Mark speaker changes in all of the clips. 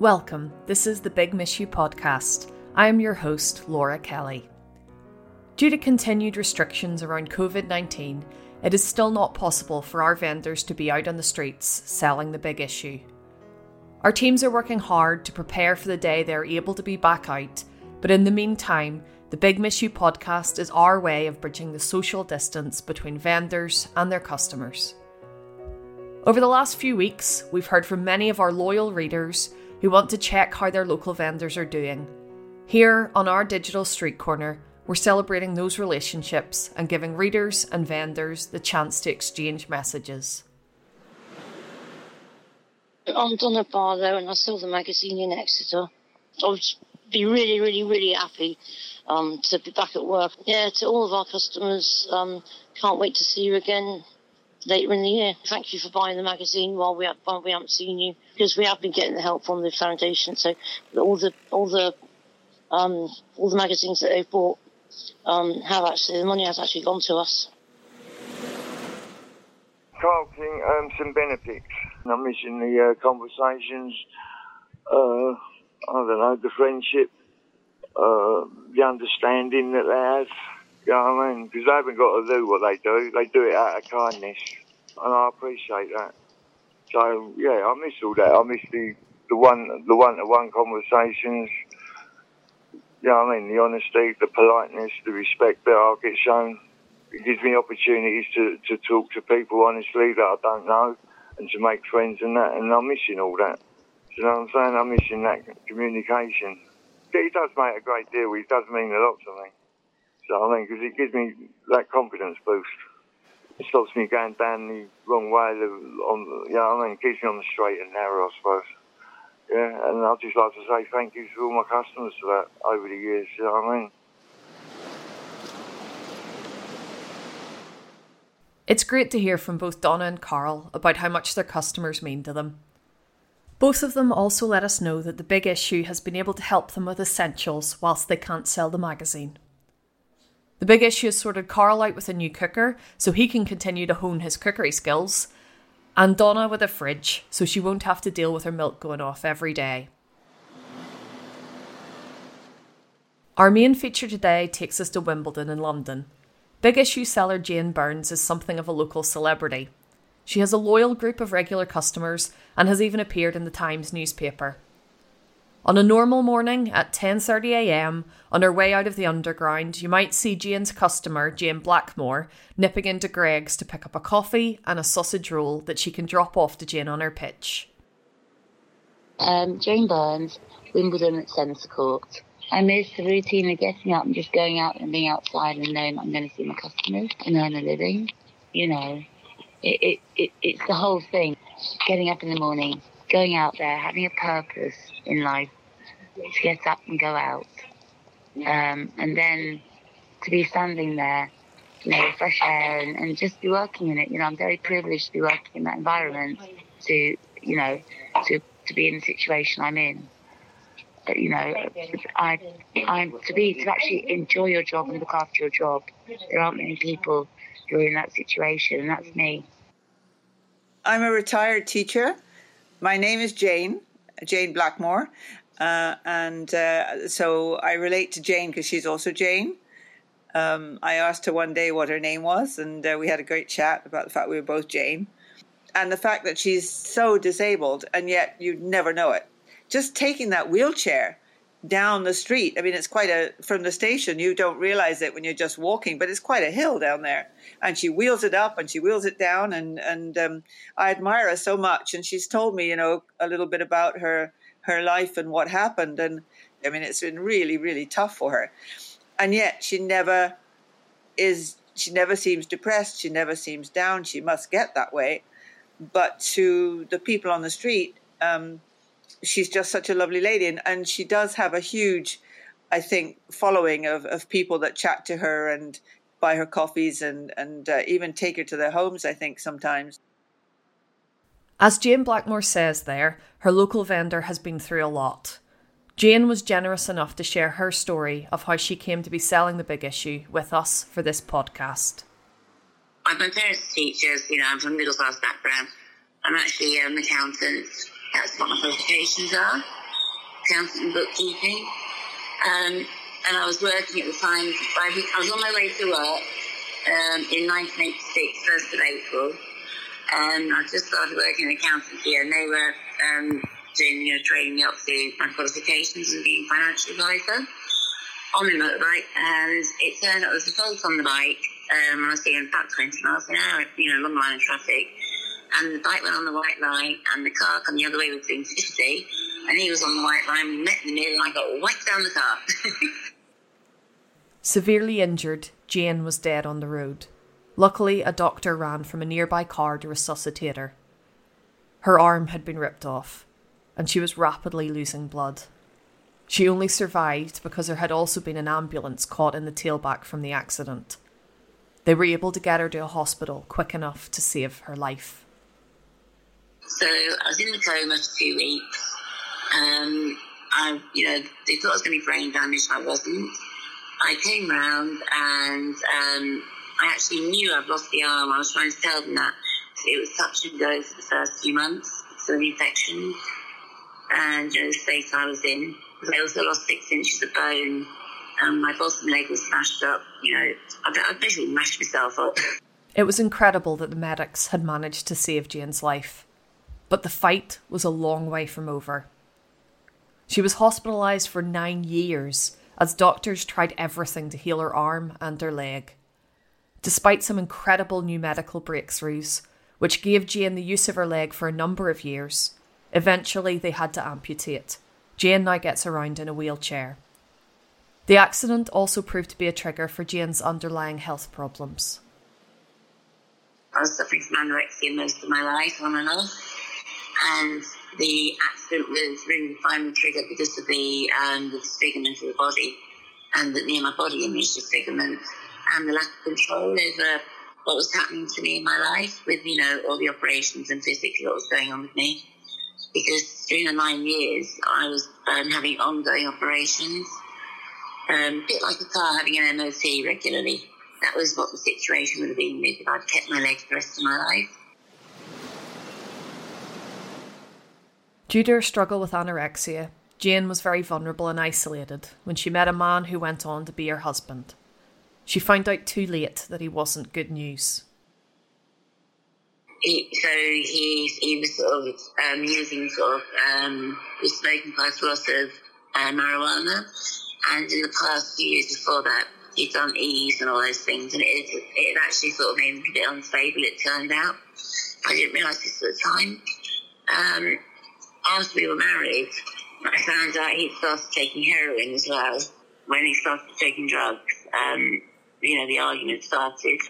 Speaker 1: Welcome. This is the Big Miss You podcast. I am your host, Laura Kelly. Due to continued restrictions around COVID 19, it is still not possible for our vendors to be out on the streets selling the big issue. Our teams are working hard to prepare for the day they are able to be back out, but in the meantime, the Big Miss You podcast is our way of bridging the social distance between vendors and their customers. Over the last few weeks, we've heard from many of our loyal readers who want to check how their local vendors are doing. Here on our digital street corner, we're celebrating those relationships and giving readers and vendors the chance to exchange messages.
Speaker 2: I'm Donna Barlow and I sell the magazine in Exeter. I would be really, really, really happy um, to be back at work. Yeah, to all of our customers, um, can't wait to see you again later in the year. Thank you for buying the magazine while we, have, while we haven't seen you because we have been getting the help from the foundation. So all the all the um, all the magazines that they've bought um, have actually the money has actually gone to us.
Speaker 3: Carl King, um, St Benedict's. I'm missing the uh, conversations. Uh, I don't know the friendship, uh, the understanding that they have. You know what I mean? Because they haven't got to do what they do. They do it out of kindness, and I appreciate that. So yeah, I miss all that. I miss the the one the one to one conversations. You know what I mean? The honesty, the politeness, the respect that I get shown. It gives me opportunities to, to talk to people honestly that I don't know and to make friends and that. And I'm missing all that. You know what I'm saying? I'm missing that communication. It does make a great deal. It does mean a lot to me. I mean, because it gives me that confidence boost. It stops me going down the wrong way. On, you know I mean? It keeps me on the straight and narrow, I suppose. Yeah, and I'd just like to say thank you to all my customers for that over the years. You know what I mean?
Speaker 1: It's great to hear from both Donna and Carl about how much their customers mean to them. Both of them also let us know that the big issue has been able to help them with essentials whilst they can't sell the magazine. The big issue is sorted Carl out with a new cooker so he can continue to hone his cookery skills, and Donna with a fridge so she won't have to deal with her milk going off every day. Our main feature today takes us to Wimbledon in London. Big issue seller Jane Burns is something of a local celebrity. She has a loyal group of regular customers and has even appeared in the Times newspaper. On a normal morning at 10.30am, on her way out of the underground, you might see Jane's customer, Jane Blackmore, nipping into Greggs to pick up a coffee and a sausage roll that she can drop off to Jane on her pitch.
Speaker 4: Um, Jane Burns, Wimbledon at Centre Court. I miss the routine of getting up and just going out and being outside and knowing I'm going to see my customers and earn a living. You know, it, it, it, it's the whole thing. Getting up in the morning, going out there, having a purpose in life to get up and go out. Um, and then to be standing there, you know, fresh air and, and just be working in it. You know, I'm very privileged to be working in that environment, to, you know, to, to be in the situation I'm in. You know, I, I'm to be, to actually enjoy your job and look after your job. There aren't many people who are in that situation, and that's me.
Speaker 5: I'm a retired teacher my name is Jane, Jane Blackmore. Uh, and uh, so I relate to Jane because she's also Jane. Um, I asked her one day what her name was, and uh, we had a great chat about the fact we were both Jane. And the fact that she's so disabled, and yet you'd never know it. Just taking that wheelchair down the street. I mean, it's quite a, from the station, you don't realize it when you're just walking, but it's quite a hill down there. And she wheels it up and she wheels it down. And, and um, I admire her so much. And she's told me, you know, a little bit about her, her life and what happened. And I mean, it's been really, really tough for her. And yet she never is, she never seems depressed. She never seems down. She must get that way. But to the people on the street, um, she's just such a lovely lady, and, and she does have a huge, I think, following of, of people that chat to her and buy her coffees and and uh, even take her to their homes. I think sometimes.
Speaker 1: As Jane Blackmore says there, her local vendor has been through a lot. Jane was generous enough to share her story of how she came to be selling the big issue with us for this podcast.
Speaker 6: My parents are teachers, you know, I'm from middle class background. I'm actually an accountant that's what my qualifications are. accounting and bookkeeping. Um, and I was working at the time. I was on my way to work um, in 1986, 1st of April. And I just started working in accountancy, and they were um, doing, you know, training me up to my qualifications and being financial advisor on the motorbike. And it turned out there was a fault on the bike. Um, I was doing about 20 miles an hour, you know, long line of traffic. And the bike went on the white line, and the car come the other way was doing 50, and he was on the white line. We met in the middle, and I got whacked down the car.
Speaker 1: Severely injured, Jane was dead on the road. Luckily, a doctor ran from a nearby car to resuscitate her. Her arm had been ripped off, and she was rapidly losing blood. She only survived because there had also been an ambulance caught in the tailback from the accident. They were able to get her to a hospital quick enough to save her life.
Speaker 6: So I was in the coma for two weeks. Um, I, you know, they thought I was going to be brain damaged. I wasn't. I came round and um, I actually knew I'd lost the arm. I was trying to tell them that it was touch and go for the first few months, so the infection and you know, the state I was in. I also lost six inches of bone. My bottom leg was smashed up. You know, I, I basically mashed myself up.
Speaker 1: It was incredible that the medics had managed to save Jane's life. But the fight was a long way from over. She was hospitalised for nine years as doctors tried everything to heal her arm and her leg. Despite some incredible new medical breakthroughs, which gave Jane the use of her leg for a number of years, eventually they had to amputate. Jane now gets around in a wheelchair. The accident also proved to be a trigger for Jane's underlying health problems.
Speaker 6: I was suffering from anorexia most of my life, on and off, and the accident was really finally triggered because of the, um, the disfigurement of the body and the near my body image disfigurement and the lack of control over what was happening to me in my life with, you know, all the operations and physically what was going on with me. Because during the nine years, I was um, having ongoing operations, um, a bit like a car having an MOT regularly. That was what the situation would have been if I'd kept my legs the rest of my life.
Speaker 1: Due to her struggle with anorexia, Jane was very vulnerable and isolated when she met a man who went on to be her husband. She found out too late that he wasn't good news.
Speaker 6: He, so he he was sort of um, using sort of um, was smoking quite a lot of uh, marijuana, and in the past few years before that, he'd done E's and all those things, and it it actually sort of made him a bit unstable. It turned out, I didn't realise this at the time. Um, after we were married, I found out he started taking heroin as well. When he started taking drugs, um, you know, the argument started.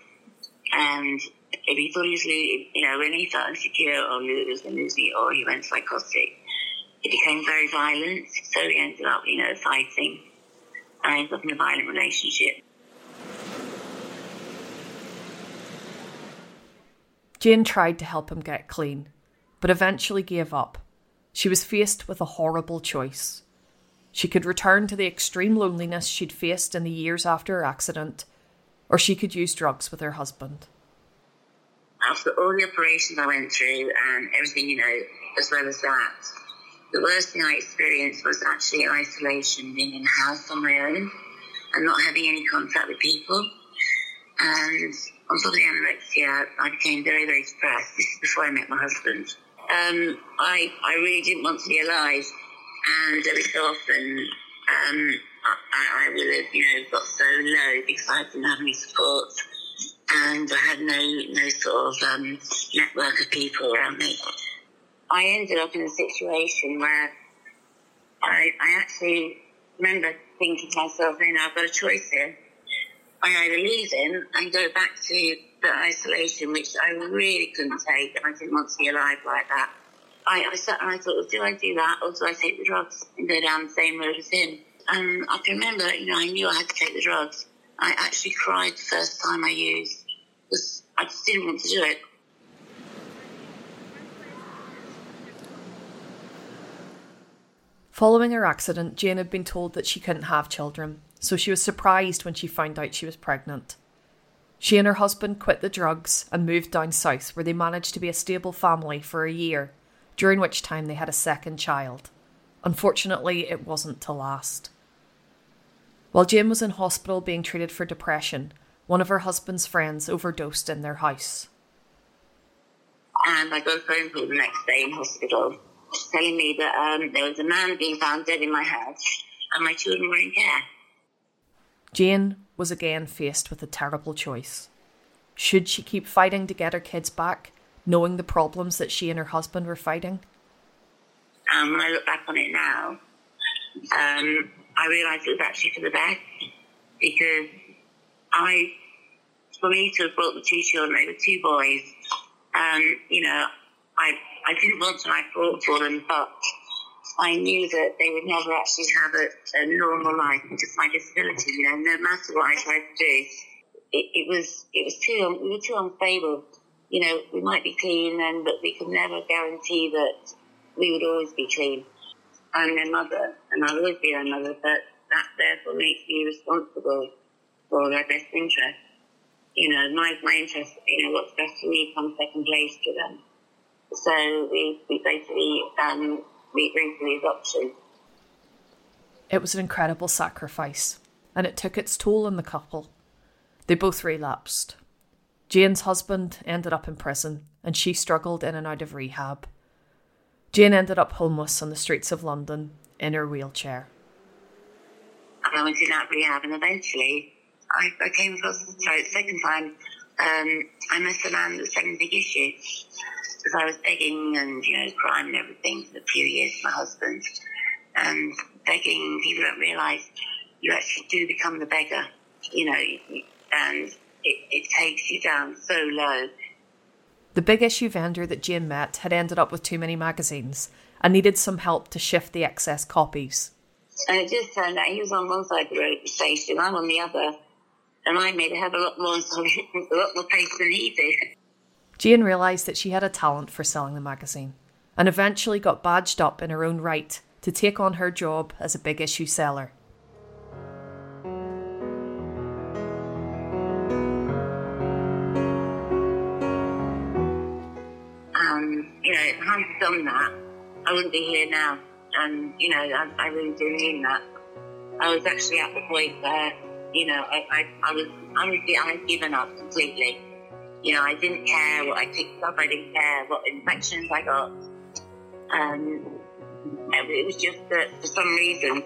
Speaker 6: And if he thought he was losing, you know, when he felt insecure or was lose me or he went psychotic, it became very violent. So we ended up, you know, fighting. I ended up in a violent relationship.
Speaker 1: Jane tried to help him get clean, but eventually gave up she was faced with a horrible choice. She could return to the extreme loneliness she'd faced in the years after her accident, or she could use drugs with her husband.
Speaker 6: After all the operations I went through and everything, you know, as well as that, the worst thing I experienced was actually isolation, being in a house on my own and not having any contact with people. And on top of the anorexia, I became very, very depressed. This is before I met my husband um, I, I really didn't want to be alive. And every so often, um, I, I would have, you know, got so low because I didn't have any support and I had no, no sort of um, network of people around me. I ended up in a situation where I, I actually remember thinking to myself, you know, I've got a choice here. I either leave him and go back to the isolation, which I really couldn't take, I didn't want to be alive like that. I, I sat and I thought, well, do I do that, or do I take the drugs and go down the same road as him? And I can remember, you know, I knew I had to take the drugs. I actually cried the first time I used because I just didn't want to do it.
Speaker 1: Following her accident, Jane had been told that she couldn't have children, so she was surprised when she found out she was pregnant. She and her husband quit the drugs and moved down south, where they managed to be a stable family for a year, during which time they had a second child. Unfortunately, it wasn't to last. While Jane was in hospital being treated for depression, one of her husband's friends overdosed in their house.
Speaker 6: And I got a phone call the next day in hospital telling me that um, there was a man being found dead in my house and my children were in care.
Speaker 1: Jane was again faced with a terrible choice. Should she keep fighting to get her kids back, knowing the problems that she and her husband were fighting?
Speaker 6: Um, when I look back on it now, um, I realise it was actually for the best because I, for me to have brought the two children, they were two boys, um, you know, I, I didn't want to, I fought for them, but I knew that they would never actually have a, a normal life because my disability, you know, no matter what I tried to do, it, it was, it was too, we were too unstable. You know, we might be clean then, but we could never guarantee that we would always be clean. I'm their mother, and I'll always be their mother, but that therefore makes me responsible for their best interest. You know, my, my interest, you know, what's best for me comes second place to them. So we, we basically, um, for the adoption.
Speaker 1: It was an incredible sacrifice, and it took its toll on the couple. They both relapsed. Jane's husband ended up in prison, and she struggled in and out of rehab. Jane ended up homeless on the streets of London in her wheelchair.
Speaker 6: I went in that rehab, and eventually I, I came across, sorry, the second time, um, I met a man that was having a big issue. Because I was begging and, you know, crying and everything for a few years, my husband. And begging, people don't realise you actually do become the beggar, you know, and it, it takes you down so low.
Speaker 1: The big issue vendor that Jane met had ended up with too many magazines and needed some help to shift the excess copies.
Speaker 6: And it just turned out he was on one side of the road station, I'm on the other, and I made a hell of a lot more, a lot more pace than he did.
Speaker 1: Jane realised that she had a talent for selling the magazine and eventually got badged up in her own right to take on her job as a big issue seller.
Speaker 6: Um, you know, if I done that, I wouldn't be here now. And, you know, I, I really do mean that. I was actually at the point where, you know, I, I, I was, I was, I had given up completely. You know, I didn't care what I picked up. I didn't care what infections I got. Um, it was just that for some reason,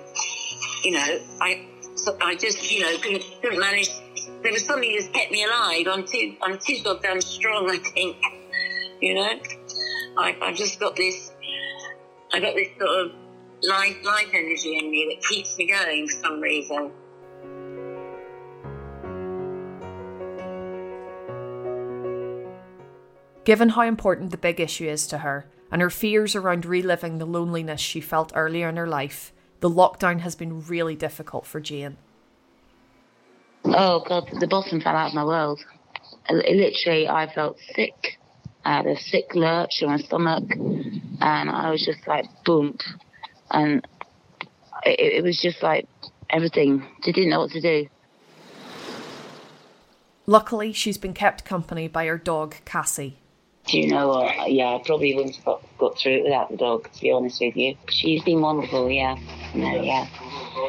Speaker 6: you know, I, so I just, you know, couldn't, couldn't manage. There was something that kept me alive. I'm too, I'm too goddamn strong. I think, you know, I, I've just got this. I got this sort of life, life energy in me that keeps me going for some reason.
Speaker 1: Given how important the big issue is to her and her fears around reliving the loneliness she felt earlier in her life, the lockdown has been really difficult for Jane.
Speaker 4: Oh God, the bottom fell out of my world. Uh, literally, I felt sick. I had a sick lurch in my stomach, and I was just like boom, and it, it was just like everything. She didn't know what to do.
Speaker 1: Luckily, she's been kept company by her dog Cassie,
Speaker 4: do you know what? Yeah, I probably wouldn't have got, got through it without the dog, to be honest with you. She's been wonderful, yeah. No, yeah.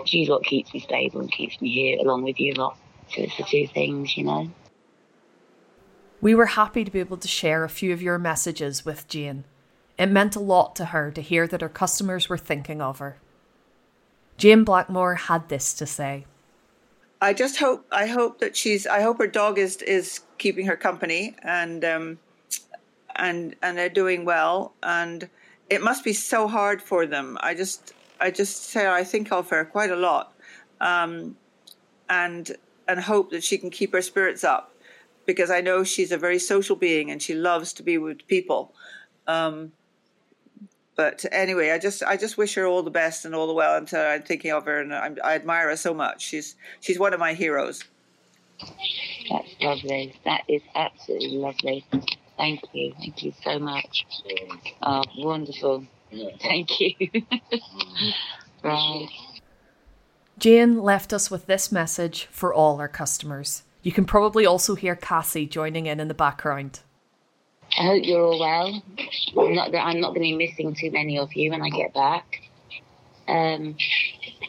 Speaker 4: She's what keeps me stable and keeps me here along with you a lot. So it's the two things, you know.
Speaker 1: We were happy to be able to share a few of your messages with Jane. It meant a lot to her to hear that her customers were thinking of her. Jane Blackmore had this to say.
Speaker 5: I just hope I hope that she's I hope her dog is is keeping her company and um, and and they're doing well and it must be so hard for them. I just i just say i think of her quite a lot um, and and hope that she can keep her spirits up because i know she's a very social being and she loves to be with people. Um, but anyway i just i just wish her all the best and all the well until i'm thinking of her and I, I admire her so much. She's she's one of my heroes.
Speaker 4: That's lovely. That is absolutely lovely Thank you. Thank you so much. Oh, wonderful. Thank you. right.
Speaker 1: Jane left us with this message for all our customers. You can probably also hear Cassie joining in in the background.
Speaker 4: I hope you're all well. I'm not, I'm not going to be missing too many of you when I get back.
Speaker 6: Um,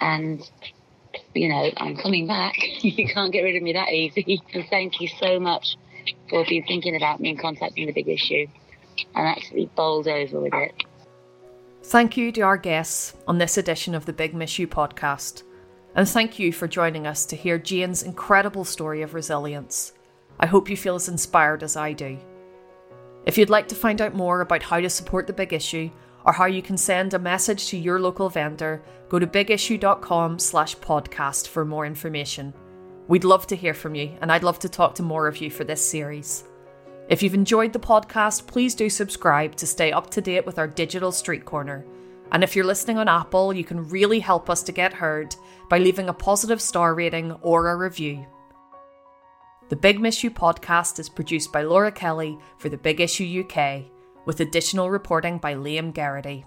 Speaker 6: and, you know, I'm coming back. you can't get rid of me that easy. and thank you so much for being thinking about me and contacting the big issue. And actually bowled over with it.
Speaker 1: Thank you to our guests on this edition of the Big You podcast. And thank you for joining us to hear Jane's incredible story of resilience. I hope you feel as inspired as I do. If you'd like to find out more about how to support the big issue or how you can send a message to your local vendor, go to bigissue.com slash podcast for more information. We'd love to hear from you, and I'd love to talk to more of you for this series. If you've enjoyed the podcast, please do subscribe to stay up to date with our digital street corner. And if you're listening on Apple, you can really help us to get heard by leaving a positive star rating or a review. The Big You podcast is produced by Laura Kelly for the Big Issue UK, with additional reporting by Liam Geraghty.